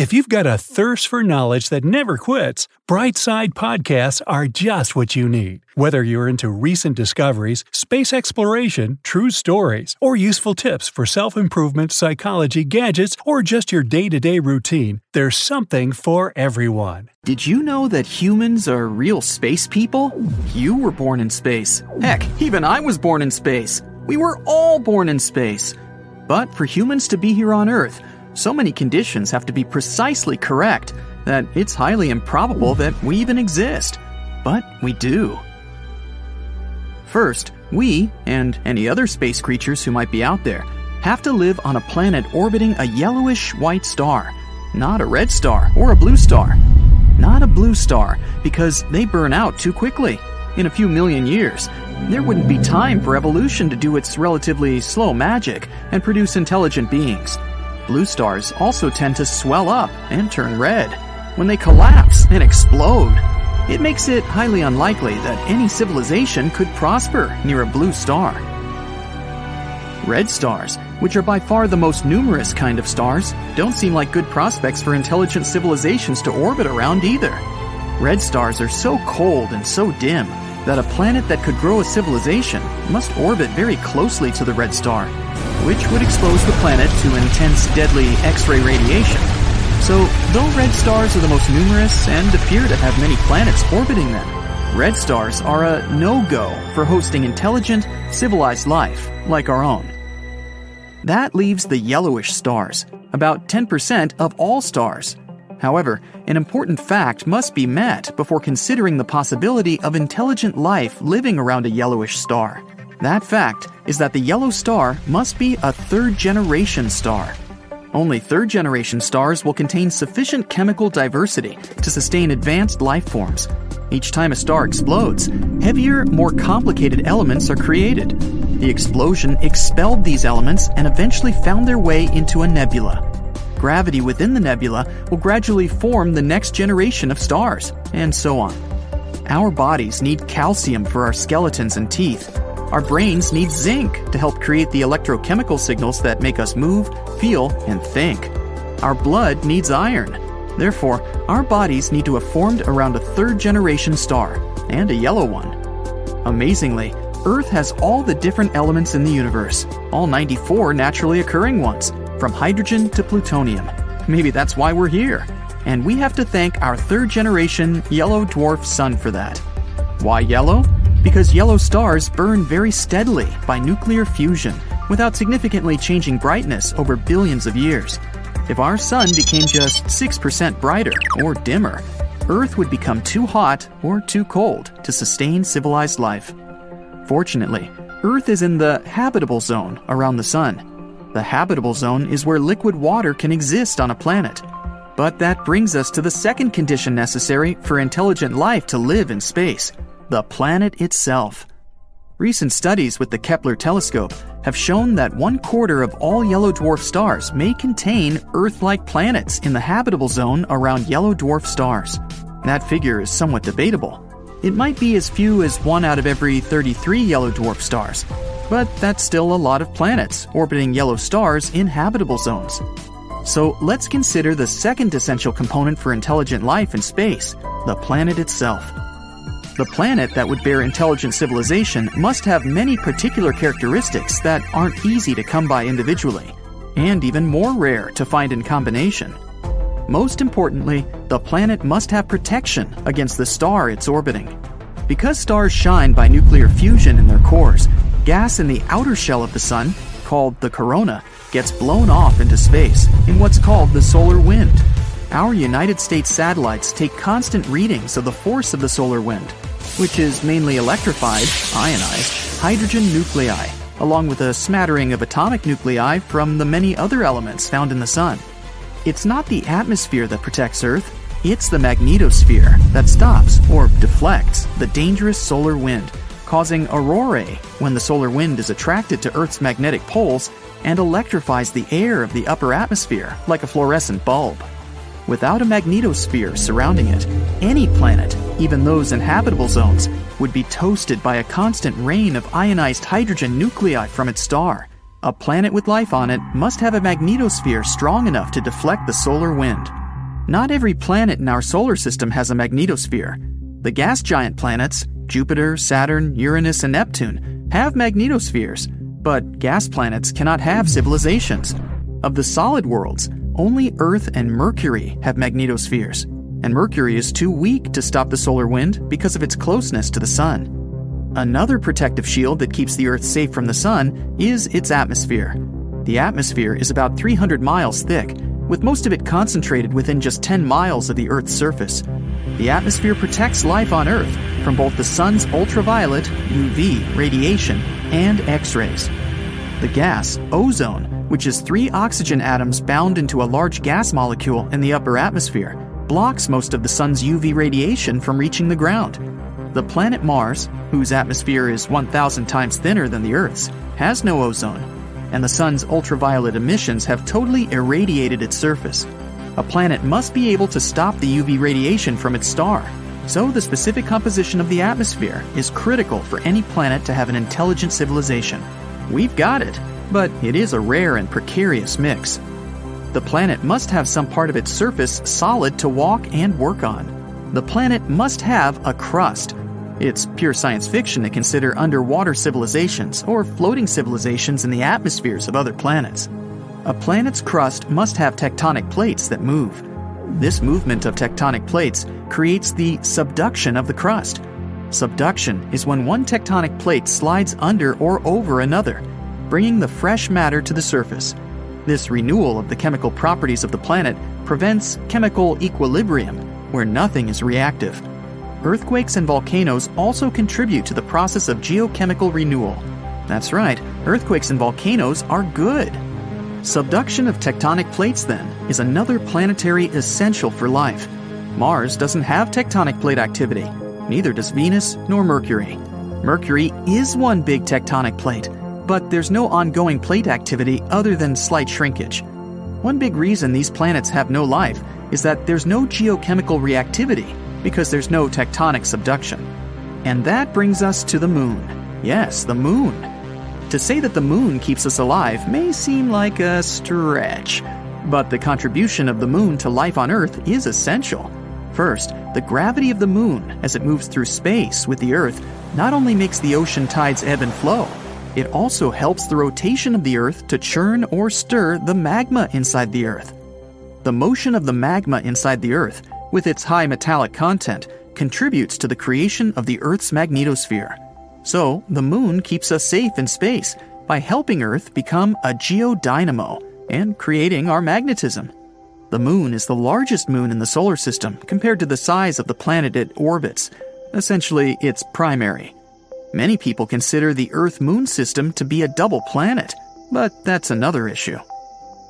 If you've got a thirst for knowledge that never quits, Brightside Podcasts are just what you need. Whether you're into recent discoveries, space exploration, true stories, or useful tips for self improvement, psychology, gadgets, or just your day to day routine, there's something for everyone. Did you know that humans are real space people? You were born in space. Heck, even I was born in space. We were all born in space. But for humans to be here on Earth, so many conditions have to be precisely correct that it's highly improbable that we even exist. But we do. First, we, and any other space creatures who might be out there, have to live on a planet orbiting a yellowish white star, not a red star or a blue star. Not a blue star, because they burn out too quickly. In a few million years, there wouldn't be time for evolution to do its relatively slow magic and produce intelligent beings. Blue stars also tend to swell up and turn red. When they collapse and explode, it makes it highly unlikely that any civilization could prosper near a blue star. Red stars, which are by far the most numerous kind of stars, don't seem like good prospects for intelligent civilizations to orbit around either. Red stars are so cold and so dim that a planet that could grow a civilization must orbit very closely to the red star, which would expose the planet to intense deadly X-ray radiation. So, though red stars are the most numerous and appear to have many planets orbiting them, red stars are a no-go for hosting intelligent, civilized life like our own. That leaves the yellowish stars, about 10% of all stars. However, an important fact must be met before considering the possibility of intelligent life living around a yellowish star. That fact is that the yellow star must be a third generation star. Only third generation stars will contain sufficient chemical diversity to sustain advanced life forms. Each time a star explodes, heavier, more complicated elements are created. The explosion expelled these elements and eventually found their way into a nebula. Gravity within the nebula will gradually form the next generation of stars, and so on. Our bodies need calcium for our skeletons and teeth. Our brains need zinc to help create the electrochemical signals that make us move, feel, and think. Our blood needs iron. Therefore, our bodies need to have formed around a third generation star, and a yellow one. Amazingly, Earth has all the different elements in the universe, all 94 naturally occurring ones, from hydrogen to plutonium. Maybe that's why we're here. And we have to thank our third generation yellow dwarf sun for that. Why yellow? Because yellow stars burn very steadily by nuclear fusion without significantly changing brightness over billions of years. If our sun became just 6% brighter or dimmer, Earth would become too hot or too cold to sustain civilized life. Fortunately, Earth is in the habitable zone around the sun. The habitable zone is where liquid water can exist on a planet. But that brings us to the second condition necessary for intelligent life to live in space the planet itself. Recent studies with the Kepler telescope have shown that one quarter of all yellow dwarf stars may contain Earth like planets in the habitable zone around yellow dwarf stars. That figure is somewhat debatable. It might be as few as one out of every 33 yellow dwarf stars, but that's still a lot of planets orbiting yellow stars in habitable zones. So let's consider the second essential component for intelligent life in space the planet itself. The planet that would bear intelligent civilization must have many particular characteristics that aren't easy to come by individually, and even more rare to find in combination. Most importantly, the planet must have protection against the star it's orbiting. Because stars shine by nuclear fusion in their cores, gas in the outer shell of the sun, called the corona, gets blown off into space in what's called the solar wind. Our United States satellites take constant readings of the force of the solar wind, which is mainly electrified, ionized, hydrogen nuclei, along with a smattering of atomic nuclei from the many other elements found in the sun. It's not the atmosphere that protects Earth, it's the magnetosphere that stops or deflects the dangerous solar wind, causing aurorae when the solar wind is attracted to Earth's magnetic poles and electrifies the air of the upper atmosphere like a fluorescent bulb. Without a magnetosphere surrounding it, any planet, even those in habitable zones, would be toasted by a constant rain of ionized hydrogen nuclei from its star. A planet with life on it must have a magnetosphere strong enough to deflect the solar wind. Not every planet in our solar system has a magnetosphere. The gas giant planets, Jupiter, Saturn, Uranus, and Neptune, have magnetospheres, but gas planets cannot have civilizations. Of the solid worlds, only Earth and Mercury have magnetospheres, and Mercury is too weak to stop the solar wind because of its closeness to the Sun. Another protective shield that keeps the Earth safe from the Sun is its atmosphere. The atmosphere is about 300 miles thick, with most of it concentrated within just 10 miles of the Earth's surface. The atmosphere protects life on Earth from both the Sun's ultraviolet, UV, radiation and X rays. The gas, ozone, which is three oxygen atoms bound into a large gas molecule in the upper atmosphere, blocks most of the sun's UV radiation from reaching the ground. The planet Mars, whose atmosphere is 1,000 times thinner than the Earth's, has no ozone, and the sun's ultraviolet emissions have totally irradiated its surface. A planet must be able to stop the UV radiation from its star, so the specific composition of the atmosphere is critical for any planet to have an intelligent civilization. We've got it, but it is a rare and precarious mix. The planet must have some part of its surface solid to walk and work on. The planet must have a crust. It's pure science fiction to consider underwater civilizations or floating civilizations in the atmospheres of other planets. A planet's crust must have tectonic plates that move. This movement of tectonic plates creates the subduction of the crust. Subduction is when one tectonic plate slides under or over another, bringing the fresh matter to the surface. This renewal of the chemical properties of the planet prevents chemical equilibrium, where nothing is reactive. Earthquakes and volcanoes also contribute to the process of geochemical renewal. That's right, earthquakes and volcanoes are good. Subduction of tectonic plates, then, is another planetary essential for life. Mars doesn't have tectonic plate activity, neither does Venus nor Mercury. Mercury is one big tectonic plate, but there's no ongoing plate activity other than slight shrinkage. One big reason these planets have no life is that there's no geochemical reactivity because there's no tectonic subduction. And that brings us to the moon. Yes, the moon. To say that the moon keeps us alive may seem like a stretch, but the contribution of the moon to life on Earth is essential. First, the gravity of the moon as it moves through space with the Earth not only makes the ocean tides ebb and flow, it also helps the rotation of the Earth to churn or stir the magma inside the Earth. The motion of the magma inside the Earth, with its high metallic content, contributes to the creation of the Earth's magnetosphere. So, the moon keeps us safe in space by helping Earth become a geodynamo and creating our magnetism. The moon is the largest moon in the solar system compared to the size of the planet it orbits. Essentially, it's primary. Many people consider the Earth Moon system to be a double planet, but that's another issue.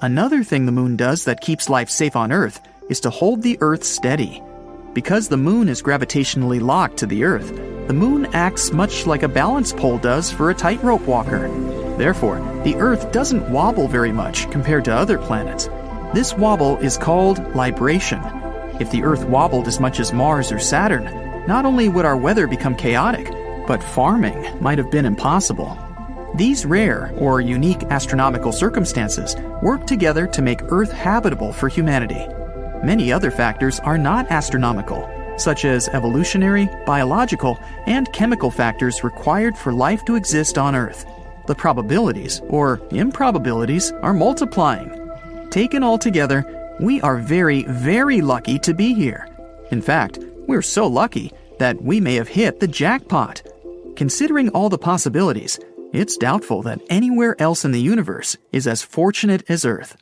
Another thing the moon does that keeps life safe on Earth is to hold the Earth steady. Because the moon is gravitationally locked to the Earth, the moon acts much like a balance pole does for a tightrope walker. Therefore, the Earth doesn't wobble very much compared to other planets. This wobble is called libration. If the Earth wobbled as much as Mars or Saturn, not only would our weather become chaotic, but farming might have been impossible. These rare or unique astronomical circumstances work together to make Earth habitable for humanity. Many other factors are not astronomical, such as evolutionary, biological, and chemical factors required for life to exist on Earth. The probabilities, or improbabilities, are multiplying. Taken all together, we are very, very lucky to be here. In fact, we're so lucky that we may have hit the jackpot. Considering all the possibilities, it's doubtful that anywhere else in the universe is as fortunate as Earth.